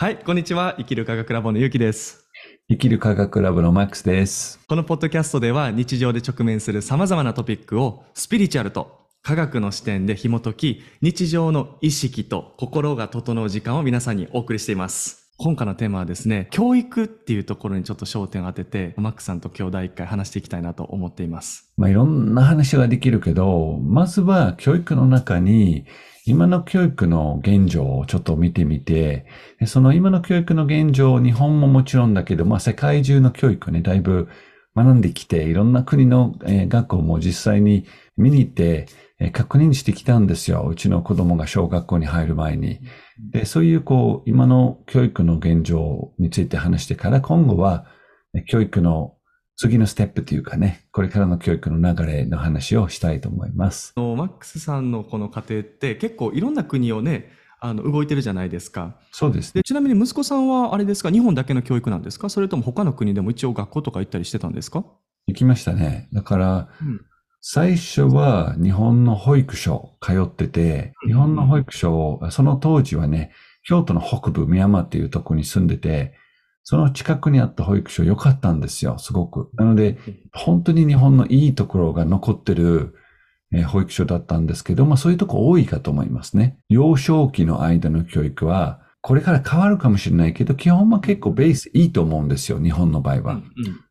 はい、こんにちは。生きる科学ラボのゆうきです。生きる科学ラボのマックスです。このポッドキャストでは日常で直面する様々なトピックをスピリチュアルと科学の視点で紐解き、日常の意識と心が整う時間を皆さんにお送りしています。今回のテーマはですね、教育っていうところにちょっと焦点を当てて、マックスさんと今日第一回話していきたいなと思っています。まあ、いろんな話ができるけど、まずは教育の中に、今の教育の現状をちょっと見てみて、その今の教育の現状、日本ももちろんだけど、まあ世界中の教育ね、だいぶ学んできて、いろんな国の、学校も実際に見に行って、確認してきたんですよ。うちの子供が小学校に入る前に。で、そういうこう、今の教育の現状について話してから、今後は、教育の次のステップというかね、これからの教育の流れの話をしたいと思います。マックスさんのこの家庭って結構いろんな国をね、あの動いてるじゃないですか。そうですね。でちなみに息子さんはあれですか？日本だけの教育なんですか？それとも他の国でも一応学校とか行ったりしてたんですか、行きましたね。だから、うん最初は日本の保育所通ってて、うん日本の保育所、その当時はね、京都の北部、宮山っていうところに住んでて、その近くにあった保育所良かったんですよ、すごく。なので、本当に日本のいいところが残ってる、えー保育所だったんですけど、まあそういうとこ多いかと思いますね。幼少期の間の教育は、これから変わるかもしれないけど、基本は結構ベースいいと思うんですよ、日本の場合は。うん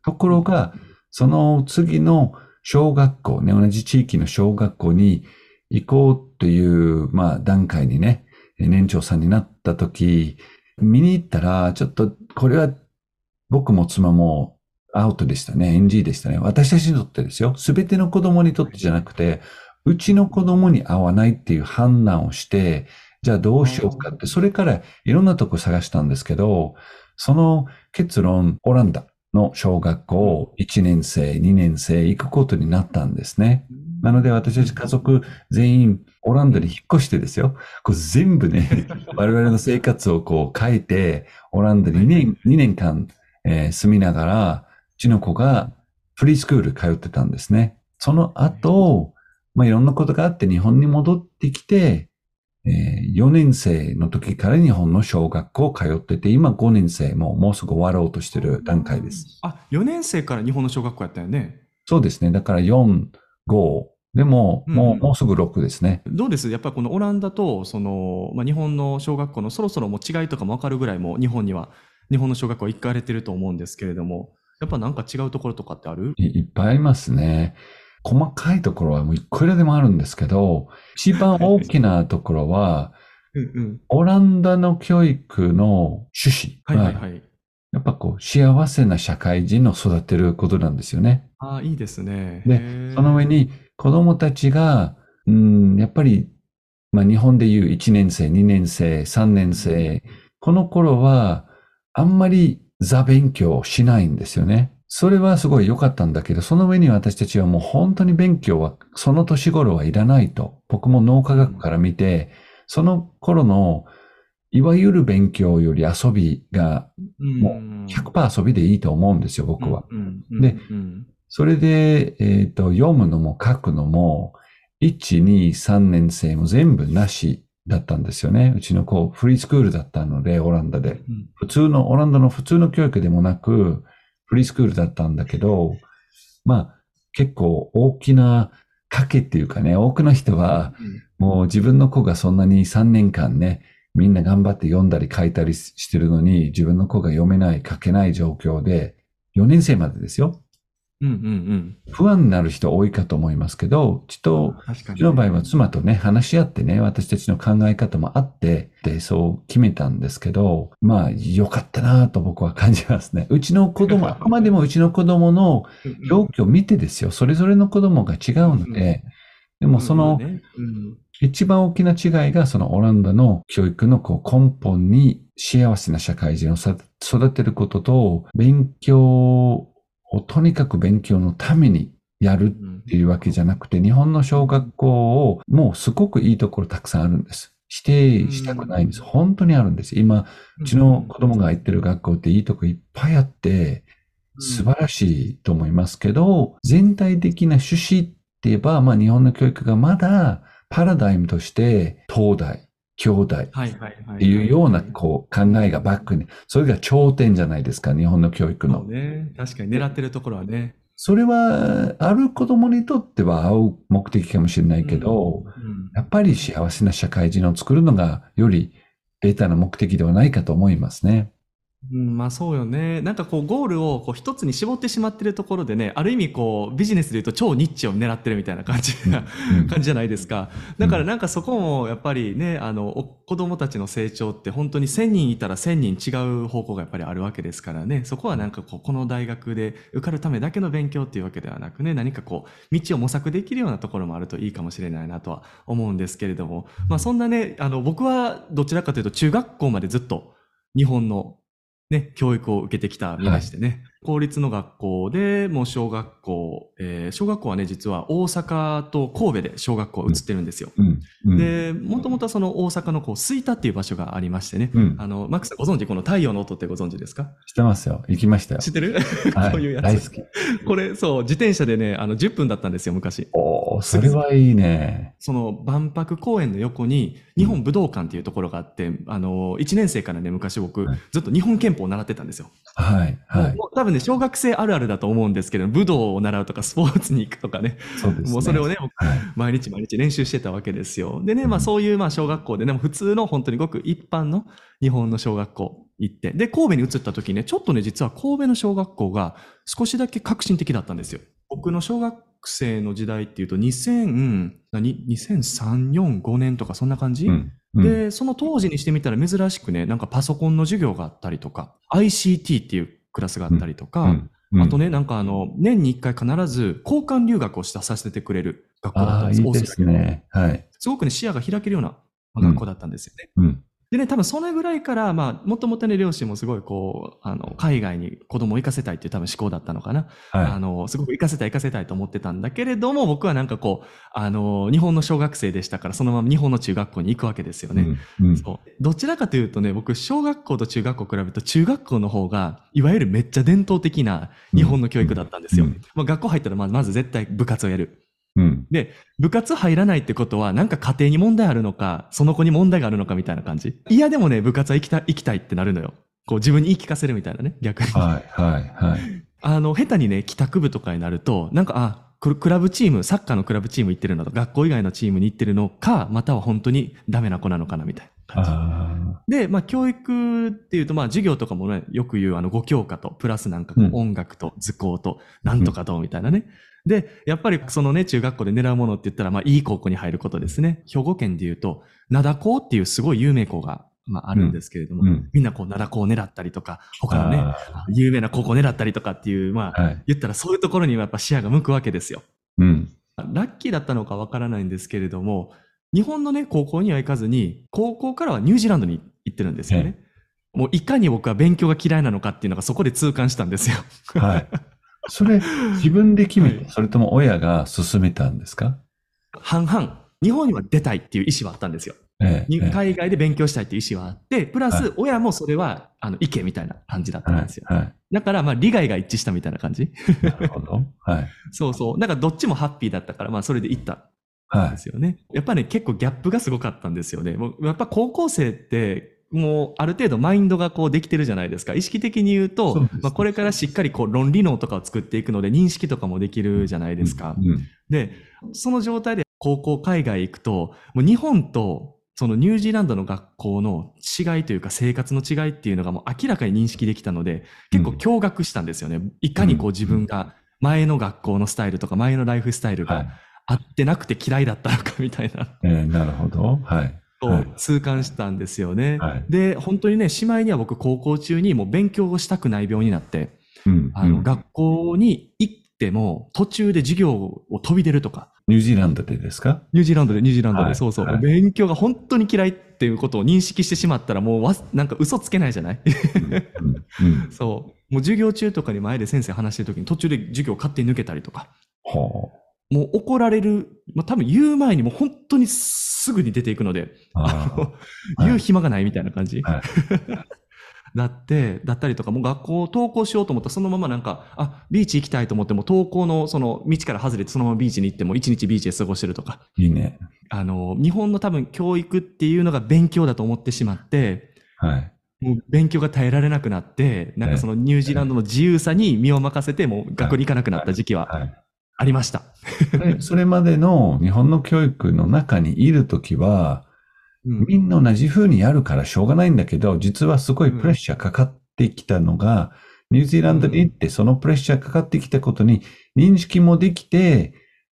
ところが、その次の小学校ね、同じ地域の小学校に行こうという、まあ段階にね、年長さんになった時、見に行ったら、ちょっと、これは僕も妻もアウトでしたね。NG でしたね。私たちにとってですよ。すべての子供にとってじゃなくて、うちの子供に合わないっていう判断をして、じゃあどうしようかって、それからいろんなとこ探したんですけど、その結論、オランダの小学校1年生、2年生行くことになったんですね。なので私たち家族全員オランダに引っ越してですよ。こう全部ね、我々の生活をこう変えて、オランダに2年 ,2 年間、えー住みながら、うちの子がフリースクール通ってたんですね。その後、まあいろんなことがあって日本に戻ってきて、えー4年生の時から日本の小学校通ってて、今5年生ももうすぐ終わろうとしてる段階です。あ、4年生から日本の小学校やったよね。そうですね。だから4、5、でも、うんもう、もうすぐ6ですね。どうです？やっぱりこのオランダと、その、まあ、日本の小学校のそろそろもう違いとかもわかるぐらいもう日本には、日本の小学校行かれてると思うんですけれども、やっぱなんか違うところとかってある？いいっぱいありますね。細かいところはもういくらでもあるんですけど、一番大きなところは、うんうん。オランダの教育の趣旨は、はいはいはい。やっぱこう、幸せな社会人を育てることなんですよね。ああ、いいですね。でその上、に子供たちが、うん、やっぱり、まあ日本でいう1年生、2年生、3年生、この頃は、あんまりザ勉強をしないんですよね。それはすごい良かったんだけど、その上に私たちはもう本当に勉強は、その年頃はいらないと。僕も脳科学から見て、その頃の、いわゆる勉強より遊びがもうん100%遊びでいいと思うんですよ、僕は。でうんそれで、えっ、と、読むのも書くのも、1、2、3年生も全部なしだったんですよね。うちの子、フリースクールだったので、オランダで。うん普通の、オランダの普通の教育でもなく、フリースクールだったんだけど、まあ、結構大きな賭けっていうかね、多くの人は、もう自分の子がそんなに3年間ね、みんな頑張って読んだり書いたりしてるのに、自分の子が読めない、書けない状況で、4年生までですよ。うんうんうん。不安になる人多いかと思いますけど、ちと、うちの場合は妻とね、話し合ってね、私たちの考え方もあって、で、そう決めたんですけど、まあ、良かったなと僕は感じますね。うちの子供、あくまでもうちの子供の状況を見てですよ。それぞれの子供が違うので、でもその一番大きな違いが、そのオランダの教育のこう根本に幸せな社会人をさ育てることと、勉強をとにかく勉強のためにやるうんっていうわけじゃなくて、日本の小学校をもうすごくいいところたくさんあるんです。否定したくないんです。本当にあるんです。今、うちの子供が行ってる学校っていいとこいっぱいあって、素晴らしいと思いますけど、全体的な趣旨って言えば、まあ日本の教育がまだパラダイムとして東大、兄弟っ。ていうようなこう考えがバックに、それが頂点じゃないですか、日本の教育の。ね。確かに狙ってるところはね。それは、ある子供にとっては合う目的かもしれないけど、うん。やっぱり幸せな社会人を作るのがよりベータな目的ではないかと思いますね。うん、まあそうよね。なんかこうゴールをこう一つに絞ってしまってるところでね、ある意味こうビジネスで言うと超ニッチを狙ってるみたいな感じなうん感じじゃないですか。だからなんかそこもやっぱりね、あの、お子供たちの成長って本当に1000人いたら1000人違う方向がやっぱりあるわけですからね、そこはなんかこう、この大学で受かるためだけの勉強っていうわけではなくね、何かこう、道を模索できるようなところもあるといいかもしれないなとは思うんですけれども、まあそんなね、あの、僕はどちらかというと中学校までずっと日本のね、教育を受けてきた身でしてね、公立の学校で、もう小学校、えー小学校はね、実は大阪と神戸で小学校移ってるんですよ。うん。うん。で、もともとはその大阪のこう、吹田っていう場所がありましてね、うん。あの、マックスさんご存知この太陽の音ってご存知ですか？知ってますよ。行きましたよ知。ってる、はこういうやつ。これ、そう、自転車でね、あの、10分だったんですよ、昔。おー、それはいいね。その万博公園の横に日本武道館っていうところがあって、あの、1年生からね、昔僕はい、ずっと日本憲法を習ってたんですよ。はい。はい。分ね、小学生あるあるだと思うんですけど、武道を習うとかスポーツに行くとかね、そうですね。もうそれをね。毎日毎日練習してたわけですよ。でね、うんまあそういうまあ小学校でね、普通の本当にごく一般の日本の小学校行って、で、神戸に移った時ね、ちょっとね、実は神戸の小学校が少しだけ革新的だったんですよ。僕の小学生の時代っていうと2000、何 ?2003、4、5年とかそんな感じ、うん。うん、で、その当時にしてみたら珍しくね、なんかパソコンの授業があったりとか、ICT っていうクラスがあったりとか、あとね、なんかあの、年に一回必ず交換留学をしたさせてくれる学校だったんです。いいですね。はい。すごくね、視野が開けるようなまあ学校だったんですよね。うん。でね、多分それぐらいから、まあ、もともとね、両親もすごいこう、あの、海外に子供を行かせたいっていう多分思考だったのかな。あはの、すごく行かせたい行かせたいと思ってたんだけれども、僕はなんかこう、あの、日本の小学生でしたから、そのまま日本の中学校に行くわけですよい。ね。うん。うん。そう。どちらかというとね、僕、小学校と中学校比べると、中学校の方が、いわゆるめっちゃ伝統的な日本の教育だったんですよ。うんまあ、学校入ったら、まずまず絶対部活をやる。うん。部活入らないってことは、なんか家庭に問題あるのか、その子に問題があるのかみたいな感じ？いや、でもね、部活は行きたい、行きたいってなるのよ。こう自分に言い聞かせるみたいなね、逆に。はい、はい、はい。あの、下手にね、帰宅部とかになると、なんか、あ、ククラブチーム、サッカーのクラブチーム行ってるのと、学校以外のチームに行ってるのか、または本当にダメな子なのかなみたいな感じ。あで、まあ、教育っていうと、まあ、授業とかもね、よく言う、あの、5教科と、プラスなんかこう、うん音楽と図工と、なんとかどうみたいなね。で、やっぱりそのね、中学校で狙うものって言ったら、まあ、いい高校に入ることですね。兵庫県で言うと、灘高っていうすごい有名校が、まあ、あるんですけれども、うんうんみんなこう、灘高を狙ったりとか、あ。他のね、あ有名な高校を狙ったりとかっていう、まあ、ーはい。言ったらそういうところにはやっぱ視野が向くわけですよ。うん。ラッキーだったのかわからないんですけれども、日本のね、高校には行かずに、高校からはニュージーランドに行ってるんですよね。もういかに僕は勉強が嫌いなのかっていうのがそこで痛感したんですよ。はい。それ、自分で決めはいて、それとも親が勧めたんですか？半々。日本には出たいっていう意思はあったんですよ。ええ。海外で勉強したいっていう意思はあって、プラはス親もそれは、あの、行けみたいな感じだったんですよ。はい。はい。だから、まあ、利害が一致したみたいな感じ。なるほど。はい。そうそう。だからどっちもハッピーだったから、まあ、それで行ったんはい。ですよね。やっぱね、結構ギャップがすごかったんですよね。もうやっぱ高校生って、もうある程度マインドがこうできてるじゃないですか。意識的に言うと、そうまあ、これからしっかりこう論理脳とかを作っていくので認識とかもできるじゃないですか。うん。で、その状態で高校海外行くと、もう日本とそのニュージーランドの学校の違いというか生活の違いっていうのがもう明らかに認識できたので、結構驚愕したんですよね。いかにこう自分が前の学校のスタイルとか前のライフスタイルがはい。合ってなくて嫌いだったのかみたいな。ええ、なるほど。はい。とはい痛感したんですよね。はいで、本当にね、しまいには僕高校中にもう勉強をしたくない病になって、うん。あの、うん学校に行っても途中で授業を飛び出るとか、ニュージーランドでですか？ニュージーランドで、ニュージーランドで、はいそうそう、はい勉強が本当に嫌いっていうことを認識してしまったらもうわ、なんか嘘つけないじゃない？うん。うん。そう。もう授業中とかに前で先生話してる時に途中で授業勝手に抜けたりとか、ほう。もう怒られる、まあ、多分言う前にもう本当にすぐに出ていくので、ああのはい言う暇がないみたいな感じ。はい だって、だったりとか、もう学校登校しようと思ったらそのままなんか、あ、ビーチ行きたいと思っても登校のその道から外れてそのままビーチに行っても一日ビーチで過ごしてるとか、いいね。あの、日本の多分教育っていうのが勉強だと思ってしまって、はい。もう勉強が耐えられなくなって、なんかそのニュージーランドの自由さに身を任せて、もう学校に行かなくなった時期ははい。ありました。でそれまでの日本の教育の中にいるときは、うんみんな同じ風にやるからしょうがないんだけど、実はすごいプレッシャーかかってきたのが、ニュージーランドに行ってそのプレッシャーかかってきたことに認識もできて、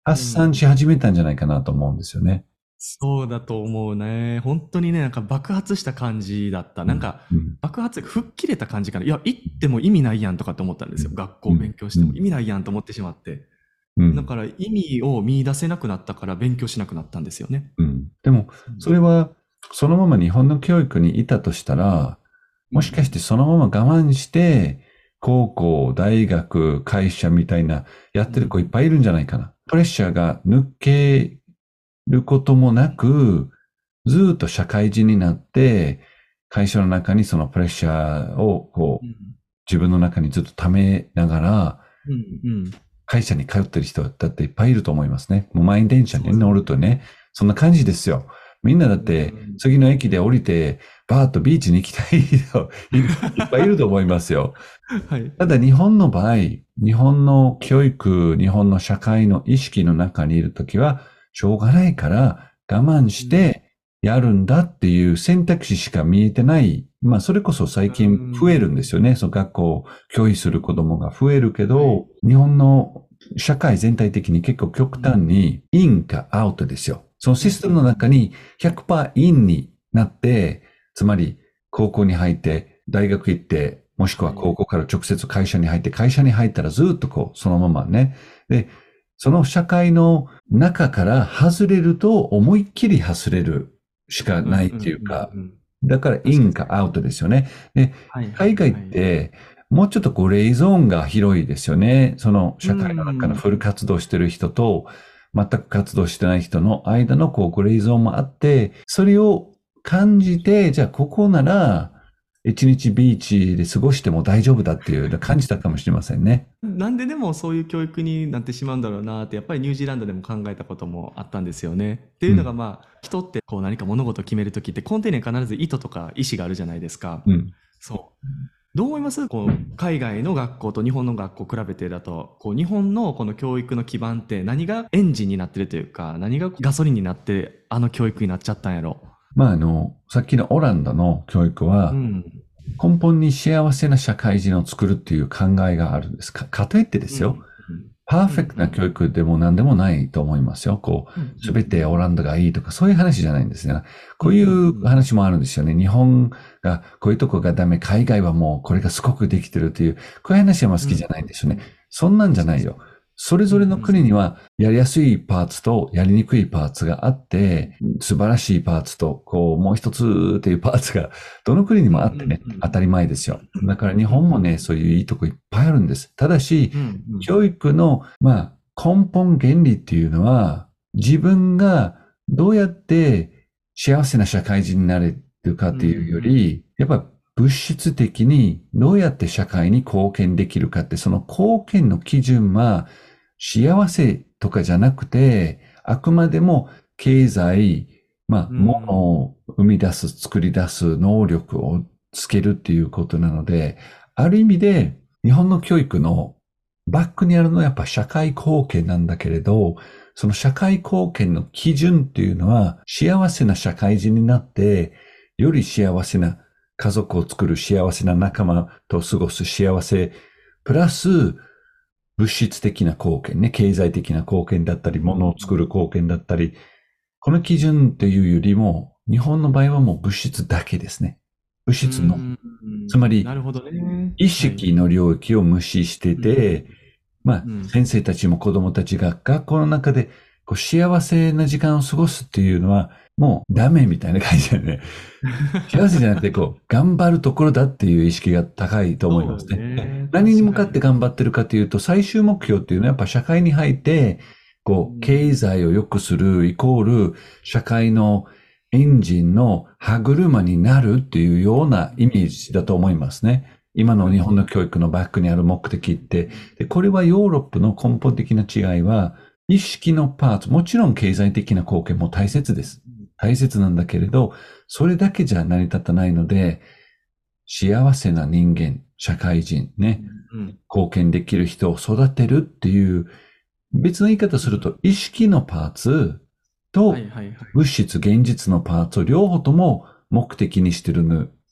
発散し始めたんじゃないかなと思うんですよね。そうだと思うね。本当にね、なんか爆発した感じだった。なんか、うん、爆発、吹っ切れた感じかな。いや、行っても意味ないやんとかって思ったんですよ。学校勉強してもうん意味ないやんと思ってしまって。うん。だから意味を見出せなくなったから勉強しなくなったんですよね。うん。でも、それは、そのまま日本の教育にいたとしたら、もしかしてそのまま我慢して、高校、大学、会社みたいなやってる子いっぱいいるんじゃないかな。プレッシャーが抜けることもなく、ずーっと社会人になって、会社の中にそのプレッシャーをこううん。自分の中にずっと溜めながら、うんうん会社に通ってる人だっていっぱいいると思いますね。もう満員電車に乗るとね、そんな感じですよ。みんなだってうん次の駅で降りて、バーッとビーチに行きたい人い いっぱいいると思いますよ。はい。ただ日本の場合、日本の教育、日本の社会の意識の中にいるときは、しょうがないから我慢してやるんだっていう選択肢しか見えてない。まあ、それこそ最近増えるんですよね。その学校、教育する子供が増えるけど、はい日本の社会全体的に結構極端にインかアウトですよ。そのシステムの中に100%インになって、つまり高校に入って、大学行って、もしくは高校から直接会社に入って、会社に入ったらずっとこう、そのままね。で、その社会の中から外れると思いっきり外れるしかないっていうか、んんんだからインかアウトですよね。で、はい海外っはいて、もうちょっとグレーゾーンが広いですよね。その社会の中のフル活動してる人と、全く活動してない人の間のこうグレーゾーンもあって、それを感じて、じゃあここなら、一日ビーチで過ごしても大丈夫だっていう感じたかもしれませんね。なんででもそういう教育になってしまうんだろうなってやっぱりニュージーランドでも考えたこともあったんですよね。っていうのがまあ人ってこう何か物事を決めるときって根底には必ず意図とか意思があるじゃないですか。うん。そう。どう思います？こう海外の学校と日本の学校比べてだとこう日本のこの教育の基盤って何がエンジンになってるというか何がガソリンになってあの教育になっちゃったんやろ。まあ、あの、さっきのオランダの教育はう、ん。根本に幸せな社会人を作るっていう考えがあるんです。か、かといってですよ。パーフェクトな教育でも何でもないと思いますよ。こうすべてオランダがいいとか、そういう話じゃないんですね。こういう話もあるんですよね。日本がこういうとこがダメ、海外はもうこれがすごくできてるっていう、こういう話は好きじゃないんですよね。そんなんじゃないよ。それぞれの国にはやりやすいパーツとやりにくいパーツがあって、素晴らしいパーツと、こう、もう一つっていうパーツが どの国にもあってね当たり前ですよ。だから日本もね、そういういいとこいっぱいあるんです。ただし、教育の、まあ、根本原理っていうのは、自分がどうやって幸せな社会人になれるかっていうより、やっぱ物質的にどうやって社会に貢献できるかって、その貢献の基準は幸せとかじゃなくて、あくまでも経済、まあ、うん。物を生み出す、作り出す能力をつけるっていうことなので、ある意味で日本の教育のバックにあるのはやっぱ社会貢献なんだけれど、その社会貢献の基準っていうのは幸せな社会人になって、より幸せな家族を作る幸せな仲間と過ごす幸せ、プラス物質的な貢献ね、経済的な貢献だったり、物を作る貢献だったり、この基準というよりも、日本の場合はもう物質だけですね。物質の。うん。つまりね。意識の領域を無視してて、まあうん、先生たちも子供たちが学校の中でこう幸せな時間を過ごすっていうのは、もうダメみたいな感じだよね。幸せじゃなくて、こう、頑張るところだっていう意識が高いと思いますね。ね何に向かって頑張ってるかというと、最終目標っていうのはやっぱ社会に入って、こう経済を良くするイコール、社会のエンジンの歯車になるっていうようなイメージだと思いますね。今の日本の教育のバックにある目的って、でこれはヨーロップの根本的な違いは、意識のパーツ、もちろん経済的な貢献も大切です。大切なんだけれど、それだけじゃ成り立たないので、幸せな人間、社会人ね、うん。貢献できる人を育てるっていう、別の言い方すると、意識のパーツと。物質、現実のパーツを両方とも目的にしてる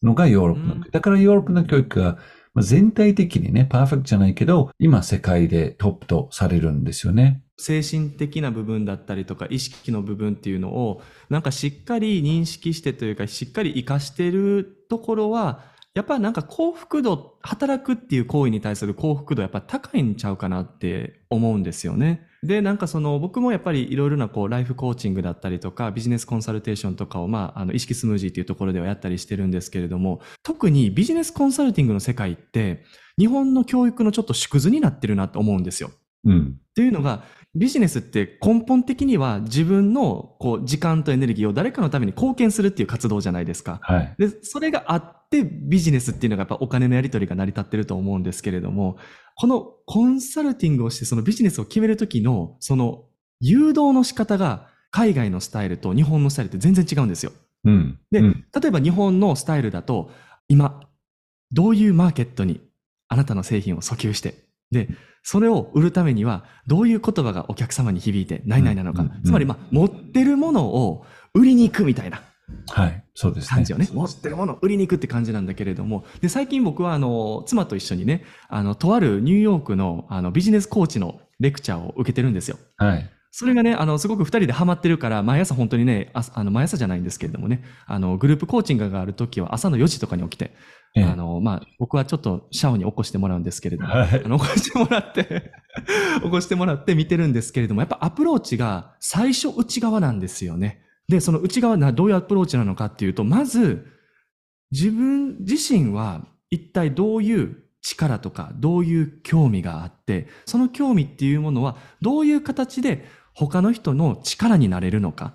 のがヨーロッパの、うんだからヨーロッパの教育がまあ全体的にね、パーフェクトじゃないけど、今世界でトップとされるんですよね。精神的な部分だったりとか意識の部分っていうのをなんかしっかり認識してというかしっかり活かしてるところはやっぱなんか幸福度働くっていう行為に対する幸福度やっぱ高いんちゃうかなって思うんですよね。でなんかその僕もやっぱりいろいろなこうライフコーチングだったりとかビジネスコンサルテーションとかをまああの意識スムージーっていうところではやったりしてるんですけれども特にビジネスコンサルティングの世界って日本の教育のちょっと縮図になってるなと思うんですよ。うん。っていうのがビジネスって根本的には自分のこう時間とエネルギーを誰かのために貢献するっていう活動じゃないですか。はい。で、それがあってビジネスっていうのがやっぱお金のやり取りが成り立ってると思うんですけれども、このコンサルティングをしてそのビジネスを決めるときのその誘導の仕方が海外のスタイルと日本のスタイルって全然違うんですよ。うん。でうん例えば日本のスタイルだと、今、どういうマーケットにあなたの製品を訴求して、で、それを売るためには、どういう言葉がお客様に響いて、何々なのか。うんうんうんつまり、まあ、持ってるものを売りに行くみたいなはい。そうですね。感じよね。持ってるものを売りに行くって感じなんだけれども。で、最近僕は、あの、妻と一緒にね、あの、とあるニューヨークの、あの、ビジネスコーチのレクチャーを受けてるんですよ。はい。それがね、あの、すごく二人でハマってるから、毎朝本当にね、ああの、毎朝じゃないんですけれどもね、あの、グループコーチングがある時は朝の4時とかに起きて、ええあの、まあ、僕はちょっとシャオに起こしてもらうんですけれども、はいあの、起こしてもらって、起こしてもらって見てるんですけれども、やっぱアプローチが最初内側なんですよね。で、その内側な、どういうアプローチなのかっていうと、まず、自分自身は一体どういう力とか、どういう興味があって、その興味っていうものは、どういう形で他の人の力になれるのか。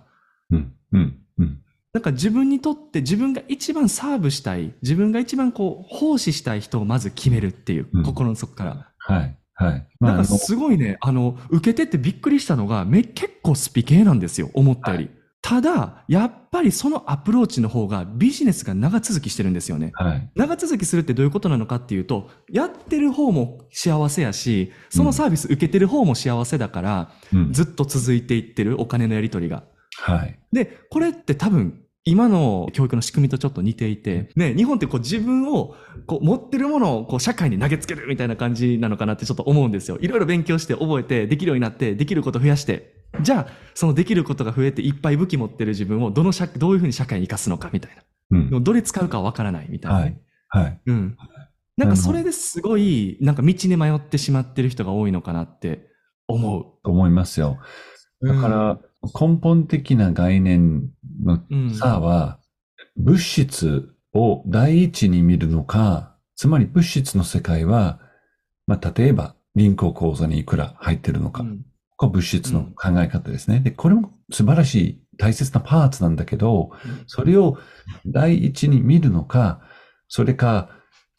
うん。うん。うん。なんか自分にとって自分が一番サーブしたい、自分が一番こう、奉仕したい人をまず決めるっていう、うん心の底から。はい。はい。まあ、なんかすごいね、あの、受けてってびっくりしたのが、め、結構スピ系なんですよ、思ったより。ただ、やっぱりそのアプローチの方がビジネスが長続きしてるんですよね。はい。長続きするってどういうことなのかっていうと、やってる方も幸せやし、そのサービス受けてる方も幸せだから、うん。ずっと続いていってるお金のやり取りが。はい。で、これって多分、今の教育の仕組みとちょっと似ていて、ね、日本ってこう自分をこう持ってるものをこう社会に投げつけるみたいな感じなのかなってちょっと思うんですよ。いろいろ勉強して覚えてできるようになってできること増やして、じゃあそのできることが増えていっぱい武器持ってる自分をどの社どういうふうに社会に生かすのかみたいな。うんどれ使うかはわからないみたいなね、はい。はい。うん。なんかそれですごい、なんか道に迷ってしまってる人が多いのかなって思う。と思いますよ。だから、根本的な概念のうん、差は、物質を第一に見るのか、つまり物質の世界は、まあ、例えば銀行口座にいくら入ってるのか、うん。これ物質の考え方ですね。で、これも素晴らしい大切なパーツなんだけど、それを第一に見るのか、それか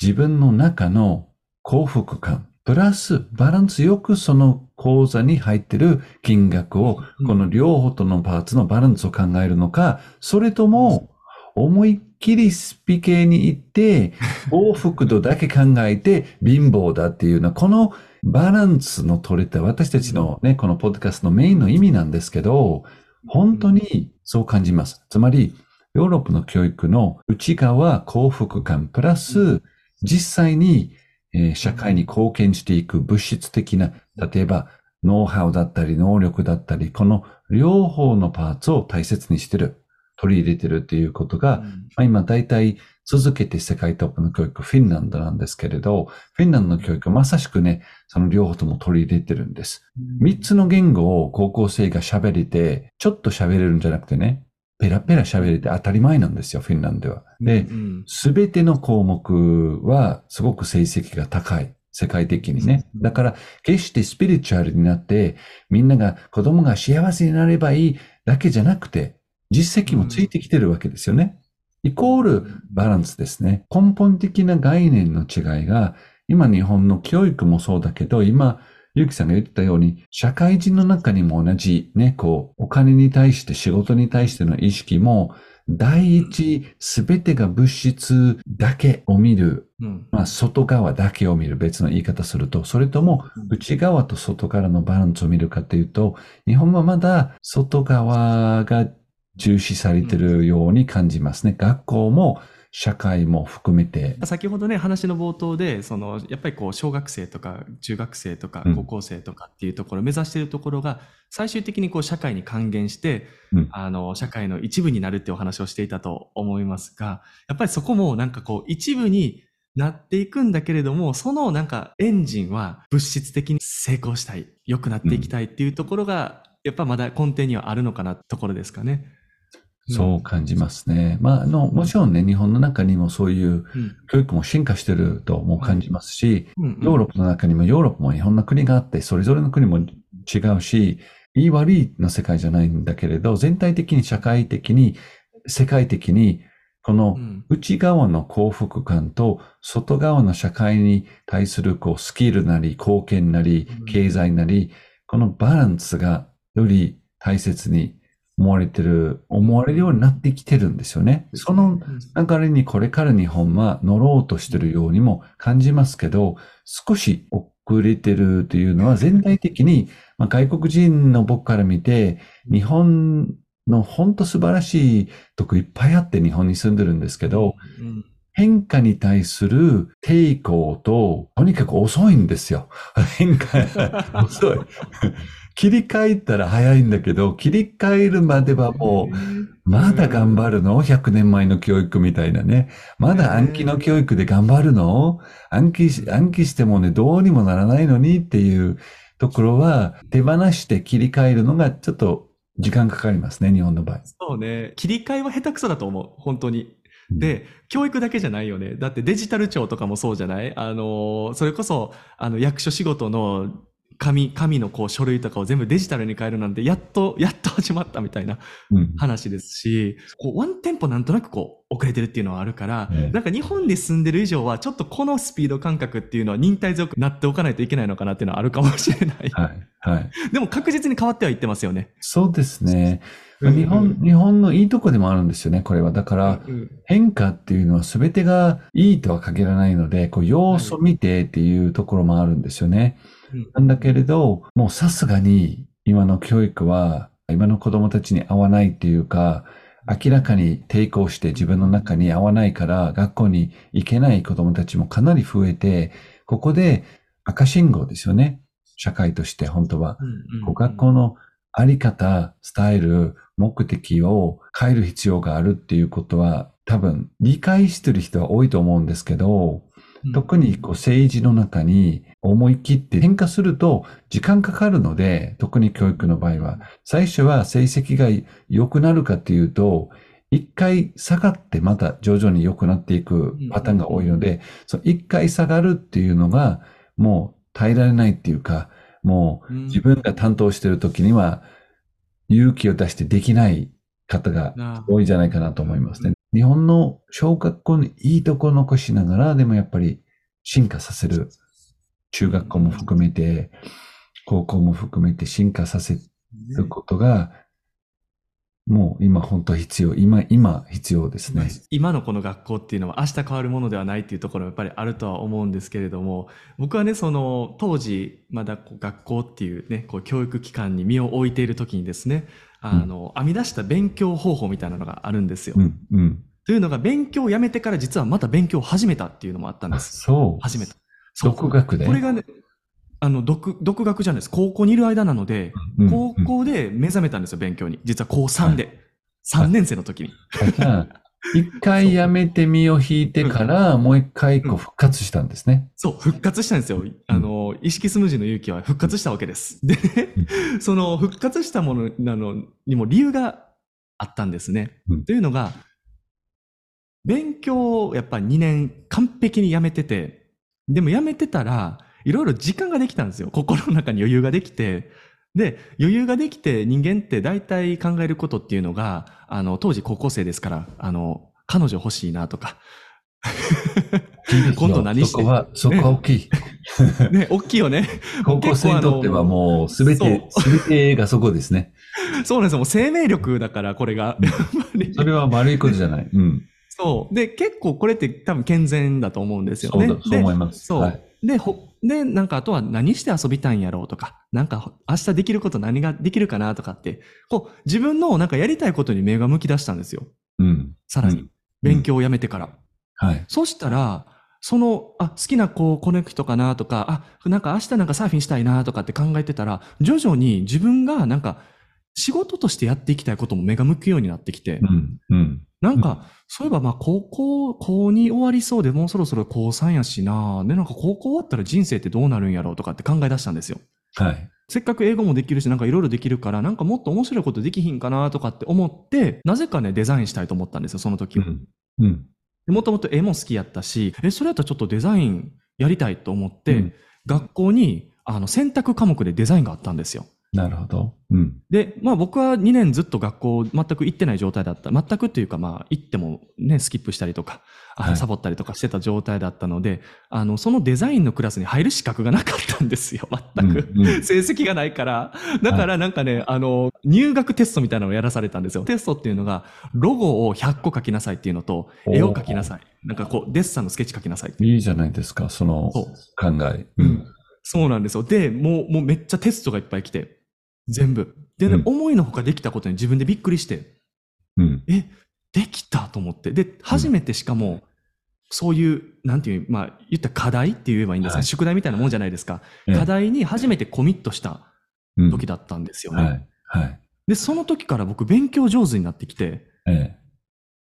自分の中の幸福感、プラスバランスよくその口座に入ってる金額を、うん。この両方とのパーツのバランスを考えるのか、それとも思いっきりスピ系に行って、幸福度だけ考えて貧乏だっていうのは、このバランスの取れた私たちのね、このポッドキャストのメインの意味なんですけど、本当にそう感じます。つまり、ヨーロッパの教育の内側幸福感プラス、実際に、えー社会に貢献していく物質的な、例えば、ノウハウだったり、能力だったり、この両方のパーツを大切にしてる、取り入れてるっていうことが、うんまあ、今大体続けて世界トップの教育、フィンランドなんですけれど、フィンランドの教育はまさしくね、その両方とも取り入れてるんです。三つの言語を高校生が喋れて、ちょっと喋れるんじゃなくてね、ペラペラ喋れて当たり前なんですよ、フィンランドでは。でう、んすべての項目はすごく成績が高い。世界的にね。だから、決してスピリチュアルになって、みんなが子供が幸せになればいいだけじゃなくて、実績もついてきてるわけですよね。イコールバランスですね。根本的な概念の違いが、今日本の教育もそうだけど、今、ゆうきさんが言ってたように、社会人の中にも同じね、こう、お金に対して仕事に対しての意識も、第一、すべてが物質だけを見る、うん。まあ、外側だけを見る別の言い方すると、それとも内側と外からのバランスを見るかというと、日本はまだ外側が重視されているように感じますね。学校も社会も含めて。先ほどね、話の冒頭で、その、やっぱりこう、小学生とか、中学生とかうん、高校生とかっていうところを目指しているところが、最終的にこう、社会に還元して、うんあの、社会の一部になるっていうお話をしていたと思いますが、やっぱりそこもなんかこう、一部になっていくんだけれども、そのなんかエンジンは物質的に成功したい、良くなっていきたいっていうところが、やっぱまだ根底にはあるのかなところですかね。そう感じますね。まあ、あの、もちろんね、日本の中にもそういううん。教育も進化してるとも感じますし、うん。ヨーロッパの中にもヨーロッパもいろんな国があって、それぞれの国も違うし、いい悪いの世界じゃないんだけれど、全体的に社会的に、世界的に、このうん内側の幸福感と外側の社会に対するこうスキルなり貢献なりうん経済なり、このバランスがより大切に思われてる、思われるようになってきてるんですよね。その流れにこれから日本は乗ろうとしてるようにも感じますけど、少し遅れてるというのは全体的に、まあ、外国人の僕から見て、日本の本当素晴らしいとこいっぱいあって日本に住んでるんですけど、うん変化に対する抵抗と、とにかく遅いんですよ。変化、遅い。切り替えたら早いんだけど、切り替えるまではもう、まだ頑張るの ?100 年前の教育みたいなね。まだ暗記の教育で頑張るの？暗記し、暗記してもね、どうにもならないのにっていうところは、手放して切り替えるのがちょっと時間かかりますね、日本の場合。そうね。切り替えは下手くそだと思う。本当に。で、教育だけじゃないよね。だってデジタル庁とかもそうじゃない？あの、それこそ、あの、役所仕事の紙、紙のこう書類とかを全部デジタルに変えるなんて、やっと、やっと始まったみたいなうん、話ですし、こう、ワンテンポなんとなくこう、遅れてるっていうのはあるから、ええなんか日本に住んでる以上は、ちょっとこのスピード感覚っていうのは忍耐強くなっておかないといけないのかなっていうのはあるかもしれない。はい、はい。でも確実に変わってはいってますよね。そうですね。うん日本、日本のいいとこでもあるんですよね、これは。だから、うん変化っていうのは全てがいいとは限らないので、こう、要素見てっていうところもあるんですよね。うんなんだけれど、もうさすがに今の教育は、今の子供たちに合わないっていうか、明らかに抵抗して自分の中に合わないから学校に行けない子供たちもかなり増えて、ここで赤信号ですよね。社会として本当は。学校のあり方、スタイル、目的を変える必要があるっていうことは多分理解してる人は多いと思うんですけど、特にこう政治の中に思い切って変化すると時間かかるので、特に教育の場合は、最初は成績が良くなるかっていうと、一回下がってまた徐々に良くなっていくパターンが多いので、その一回下がるっていうのがもう耐えられないっていうか、もううん。自分が担当している時には勇気を出してできない方があ多いんじゃないかなと思いますね。日本の小学校にいいとこ残しながら、でもやっぱり進化させる。中学校も含めて、高校も含めて進化させることが、もう今本当必要。今、今必要ですね。今のこの学校っていうのは明日変わるものではないっていうところはやっぱりあるとは思うんですけれども、僕はね、その当時、まだこう学校っていうね、こう教育機関に身を置いている時にですね、あの、編み出した勉強方法みたいなのがあるんですよ。うん、うん。というのが勉強をやめてから実はまた勉強を始めたっていうのもあったんあ、です。そう。始めた。そう独学で？これがね、あの、独、独学じゃないです。高校にいる間なので、うん高校で目覚めたんですよ、勉強に。実は高3で。3年生の時に。一回やめて身を引いてから、もう一回こう復活したんですね。そう、復活したんですよ。あの、意識スムージーの勇気は復活したわけです。でね、その復活したものなのにも理由があったんですね。うんというのが、勉強をやっぱ2年完璧にやめてて、でもやめてたら、いろいろ時間ができたんですよ。心の中に余裕ができて、で、余裕ができて人間って大体考えることっていうのが、あの、当時高校生ですから、あの、彼女欲しいなとか、今度何して？そこは、そこは大きい。ね、大きいよね。高校生にとってはもう、すべて、すべてがそこですね。そうなんですよ。もう生命力だから、これが。それは悪いことじゃない。うん。そう。で、結構これって多分健全だと思うんですよね。そうだ、そう思います。そう。はい。で、ほ、で、なんかあとは何して遊びたいんやろうとか、なんか明日できること何ができるかなとかって、こう、自分のなんかやりたいことに目が向き出したんですよ。うん。さらに。うん勉強をやめてから。はい。そしたら、その、あ、好きな子、この人かなとか、あ、なんか明日なんかサーフィンしたいなとかって考えてたら、徐々に自分がなんか仕事としてやっていきたいことも目が向くようになってきて、うん。うん。なんか、そういえばまあ高校、高2終わりそうでもうそろそろ高3やしなで、なんか高校終わったら人生ってどうなるんやろうとかって考え出したんですよ。はい。せっかく英語もできるし、なんかいろいろできるから、なんかもっと面白いことできひんかなとかって思って、なぜかね、デザインしたいと思ったんですよ、その時は。うん。うん。もともと絵も好きやったし、え、それやったらちょっとデザインやりたいと思って、うん学校にあの選択科目でデザインがあったんですよ。なるほど。うん。で、まあ僕は2年ずっと学校全く行ってない状態だった。全くっていうかまあ行ってもね、スキップしたりとか、あのはいサボったりとかしてた状態だったので、あの、そのデザインのクラスに入る資格がなかったんですよ、全く。うんうん成績がないから。だからなんかね、あの、入学テストみたいなのをやらされたんですよ。テストっていうのが、ロゴを100個書きなさいっていうのと、絵を描きなさい。なんかこう、デッサンのスケッチ書きなさいって。いいじゃないですか、その考え。うん。そうなんですよ。で、もう、もうめっちゃテストがいっぱい来て、全部。でね、うん思いのほかできたことに自分でびっくりして、うん。え、できたと思って。で、初めてしかも、そういう、なんていう、まあ、言ったら課題って言えばいいんですか、はい宿題みたいなもんじゃないですか。ええ課題に初めてコミットしたうん時だったんですよね。はい。はい。で、その時から僕勉強上手になってきて、ええ。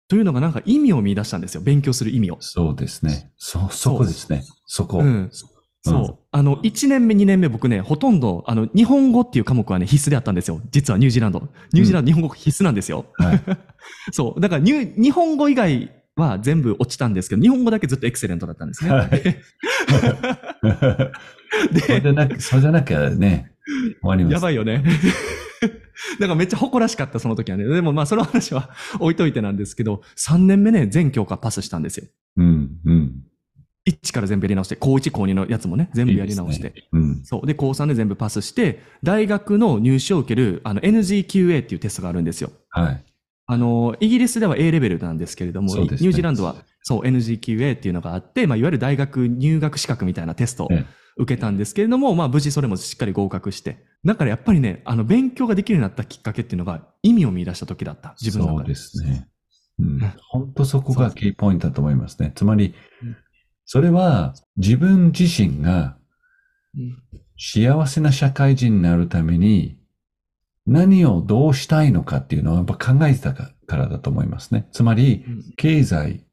というのがなんか意味を見出したんですよ。勉強する意味を。そうですね。そ、そこですね。そこ。うん。そう。あの、1年目、2年目僕ね、ほとんど、あの、日本語っていう科目はね、必須であったんですよ。実はニュージーランド。ニュージーランド、日本語必須なんですよ。はい。そう。だからニュ、日本語以外は全部落ちたんですけど、日本語だけずっとエクセレントだったんですね。はい そうじゃなく、そうじゃなきゃね、終わります。やばいよね。だからめっちゃ誇らしかった、その時はね。でもまあ、その話は置いといてなんですけど、3年目ね、全教科パスしたんですよ。うん、うん。1から全部やり直して、高1、高2のやつもね、全部やり直して。いいねうん。そう。で、高3で全部パスして、大学の入試を受ける、あの、NGQA っていうテストがあるんですよ。はい。あの、イギリスでは A レベルなんですけれども、ねニュージーランドは、そう、NGQA っていうのがあって、まあ、いわゆる大学入学資格みたいなテストをえ受けたんですけれども、まあ、無事それもしっかり合格して。だからやっぱりね、あの、勉強ができるようになったきっかけっていうのが、意味を見出した時だった。自分の中で。そうですね。うんうん。本当そこがキーポイントだと思いますね。つまりうん、それは自分自身がうん幸せな社会人になるために何をどうしたいのかっていうのをやっぱ考えてたからだと思いますね。つまり、うん経済、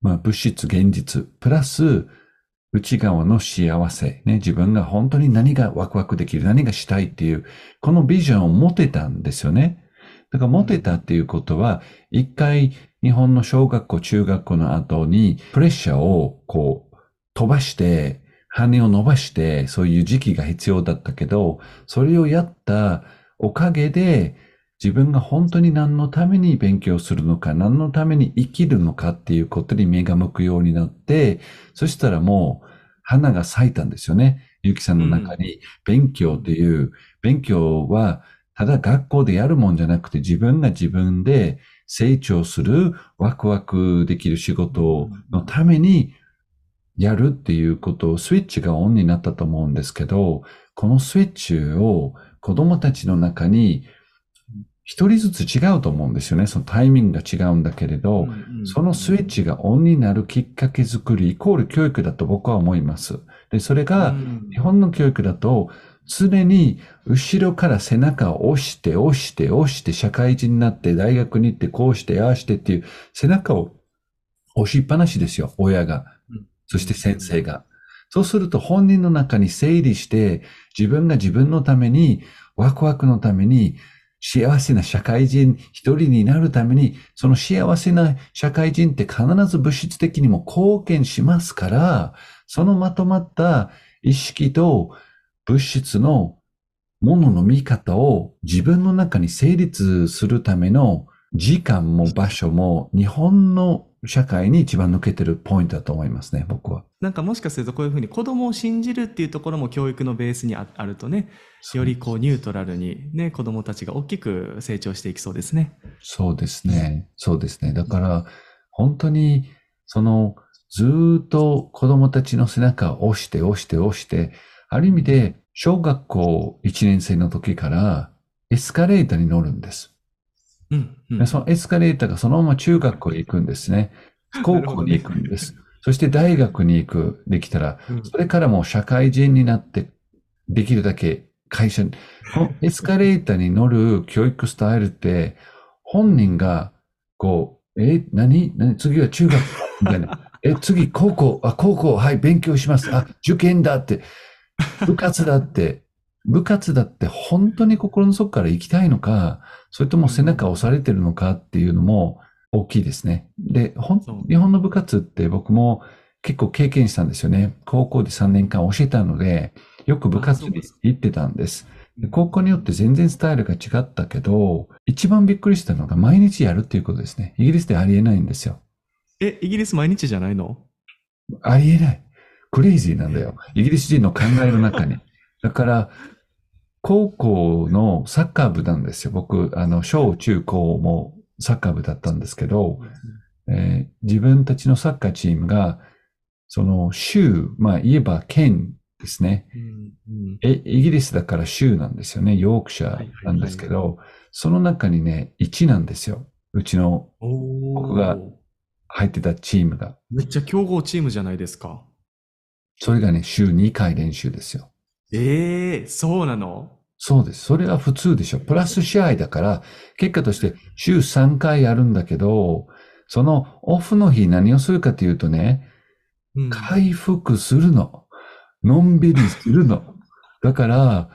まあ物質、現実、プラス内側の幸せ、ね、自分が本当に何がワクワクできる、何がしたいっていう、このビジョンを持てたんですよね。だから持てたっていうことは、一回日本の小学校、中学校の後にプレッシャーをこう飛ばして、羽を伸ばして、そういう時期が必要だったけど、それをやったおかげで、自分が本当に何のために勉強するのか、何のために生きるのかっていうことに目が向くようになって、そしたらもう花が咲いたんですよね。ゆきさんの中に勉強っていう、勉強はただ学校でやるもんじゃなくて自分が自分で成長するワクワクできる仕事のためにやるっていうことをスイッチがオンになったと思うんですけど、このスイッチを子供たちの中に一人ずつ違うと思うんですよね。そのタイミングが違うんだけれど、そのスイッチがオンになるきっかけ作りイコール教育だと僕は思います。で、それが日本の教育だと常に後ろから背中を押して押して押して社会人になって大学に行ってこうしてああしてっていう背中を押しっぱなしですよ。親がうん。そして先生が。そうすると本人の中に整理して自分が自分のためにワクワクのために幸せな社会人一人になるために、その幸せな社会人って必ず物質的にも貢献しますから、そのまとまった意識と物質のものの見方を自分の中に成立するための時間も場所も日本の社会に一番抜けてるポイントだと思いますね、僕は。なんかもしかするとこういうふうに子供を信じるっていうところも教育のベースにああるとね、よりこうニュートラルにね、子供たちが大きく成長していきそうですね。そうですね。そうですね。だから、本当に、その、ずーっと子供たちの背中を押して押して押して、ある意味で、小学校1年生の時からエスカレーターに乗るんです。うん、うん。でそのエスカレーターがそのまま中学校へ行くんです ね。高校に行くんです。そして大学に行く、できたら、うん。それからもう社会人になって、できるだけ会社に、このエスカレーターに乗る教育スタイルって、本人が、こう、え、何？何？次は中学？みたいな。え、次高校、あ、高校、はい、勉強します。あ、受験だって、部活だって、部活だって本当に心の底から行きたいのか、それとも背中を押されてるのかっていうのも大きいですね。で、日本の部活って僕も結構経験したんですよね。高校で3年間教えたので、よく部活に行ってたんです。で高校によって全然スタイルが違ったけど、一番びっくりしたのが毎日やるっていうことですね。イギリスでありえないんですよ。え、イギリス毎日じゃないの？ありえない。クレイジーなんだよ。イギリス人の考えの中に。だから、高校のサッカー部なんですよ。僕、あの、小中高もサッカー部だったんですけど、えー自分たちのサッカーチームが、その州、まあ言えば県ですね。うんうんえ、イギリスだから州なんですよね。ヨークシャーなんですけど、その中にね、1なんですよ。うちのお僕がー入ってたチームが。めっちゃ強豪チームじゃないですか。それがね、週2回練習ですよ。ええそうなの？そうです。それは普通でしょ。プラス試合だから、結果として週3回やるんだけど、そのオフの日何をするかというとね、うん回復するの。のんびりするの。だから、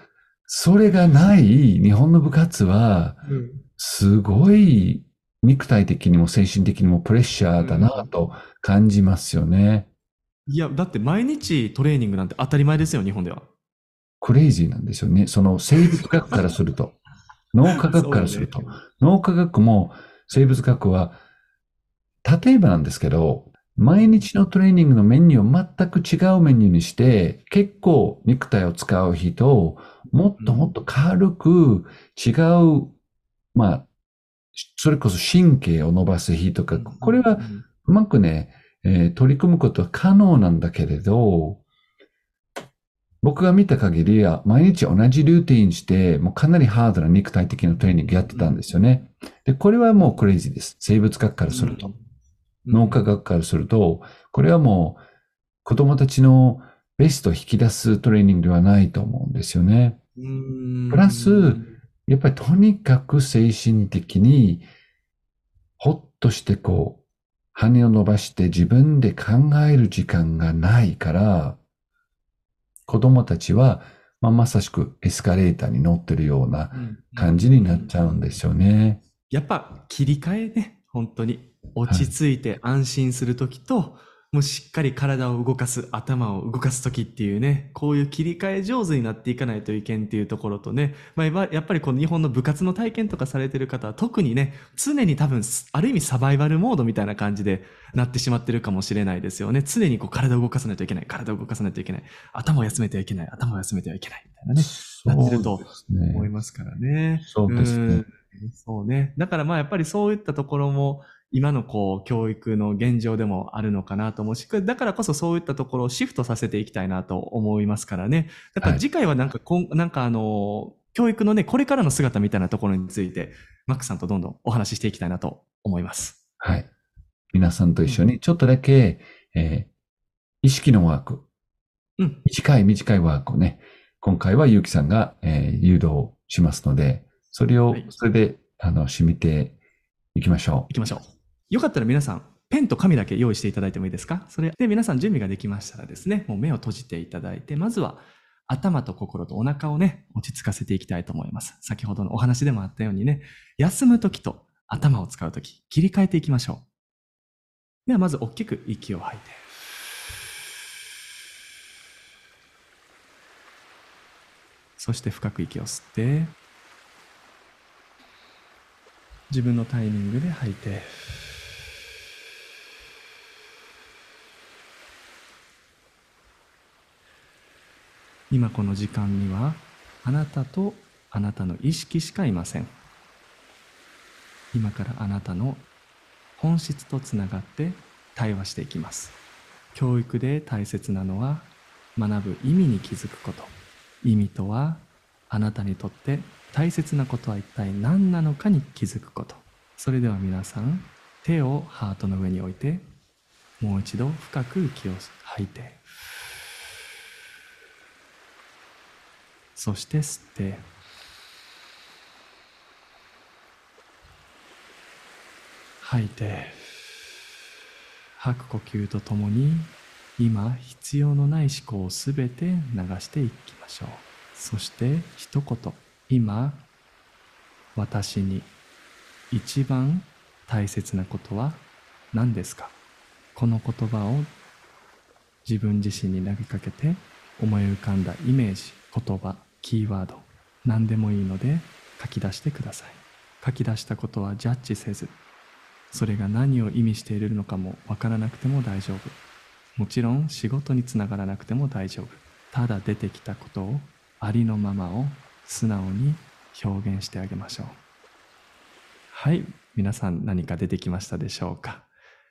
それがない日本の部活は、うんすごい肉体的にも精神的にもプレッシャーだなと感じますよね。いや、だって毎日トレーニングなんて当たり前ですよ、日本では。クレイジーなんですよね。その生物学からすると。脳科学からすると。ね脳科学も生物学は、例えばなんですけど、毎日のトレーニングのメニューを全く違うメニューにして、結構肉体を使う日と、もっともっと軽く違う、まあ、それこそ神経を伸ばす日とか、これはうんうまくね、えー取り組むことは可能なんだけれど、僕が見た限りは、毎日同じルーティンして、もうかなりハードな肉体的なトレーニングやってたんですよね。で、これはもうクレイジーです。生物学からすると。うん脳科学からすると、これはもう子供たちのベストを引き出すトレーニングではないと思うんですよね。うんプラスやっぱりとにかく精神的にほっとしてこう、羽を伸ばして自分で考える時間がないから、子供たちは、まあ、まさしくエスカレーターに乗ってるような感じになっちゃうんですよね。やっぱ切り替えね、本当に。落ち着いて安心するときと、もうしっかり体を動かす、頭を動かすときっていうね、こういう切り替え上手になっていかないといけんっていうところとね、まあ、やっぱりこの日本の部活の体験とかされてる方は特にね、常に多分、ある意味サバイバルモードみたいな感じでなってしまってるかもしれないですよね。常にこう体を動かさないといけない、体を動かさないといけない、頭を休めてはいけない、頭を休めてはいけないみたいなね、なってると思いますからね。そうですねん。そうね。だからまあやっぱりそういったところも今のこう教育の現状でもあるのかなと思うし、だからこそそういったところをシフトさせていきたいなと思いますからね。だからはい次回はなんかこん、なんかあの、教育のね、これからの姿みたいなところについて、マックさんとどんどんお話ししていきたいなと思います。はい。皆さんと一緒にちょっとだけ、えー意識のワーク、うん。短い短いワークをね、今回はゆうきさんが、えー誘導しますので、それをはい、それで、あの、染みていきましょ行きましょう。よかったら皆さん、ペンと紙だけ用意していただいてもいいですか？それで皆さん準備ができましたらですね、もう目を閉じていただいて、まずは頭と心とお腹をね、落ち着かせていきたいと思います。先ほどのお話でもあったようにね、休むときと頭を使うとき、切り替えていきましょう。ではまず大きく息を吐いて。そして深く息を吸って自分のタイミングで吐いて今この時間にはあなたとあなたの意識しかいません。今からあなたの本質とつながって対話していきます。教育で大切なのは学ぶ意味に気づくこと。意味とはあなたにとって大切なことは一体何なのかに気づくこと。それでは皆さん手をハートの上に置いてもう一度深く息を吐いて。そして吸って。吐いて吐く呼吸とともに今必要のない思考をすべて流していきましょう。そして一言。今私に一番大切なことは何ですか？この言葉を自分自身に投げかけて思い浮かんだイメージ言葉。キーワード何でもいいので書き出してください。書き出したことはジャッジせずそれが何を意味しているのかもわからなくても大丈夫。もちろん仕事につながらなくても大丈夫。ただ出てきたことをありのままを素直に表現してあげましょう。はい。皆さん何か出てきましたでしょうか？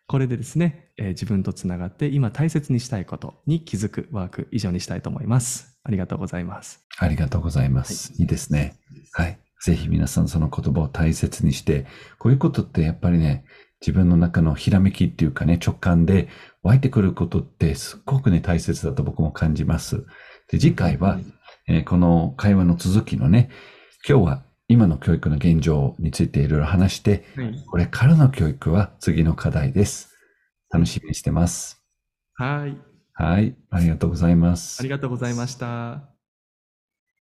これでですね、えー、自分とつながって今大切にしたいことに気づくワーク以上にしたいと思います。ありがとうございますありがとうございます、はい、いいですねはいぜひ皆さんその言葉を大切にして、こういうことってやっぱりね、自分の中のひらめきっていうかね、直感で湧いてくることってすっごくね、大切だと僕も感じます。で、次回は、えー、この会話の続きのね、今日は今の教育の現状についていろいろ話して、はい、これからの教育は次の課題です。楽しみにしてます。はい。はい。ありがとうございます。ありがとうございました。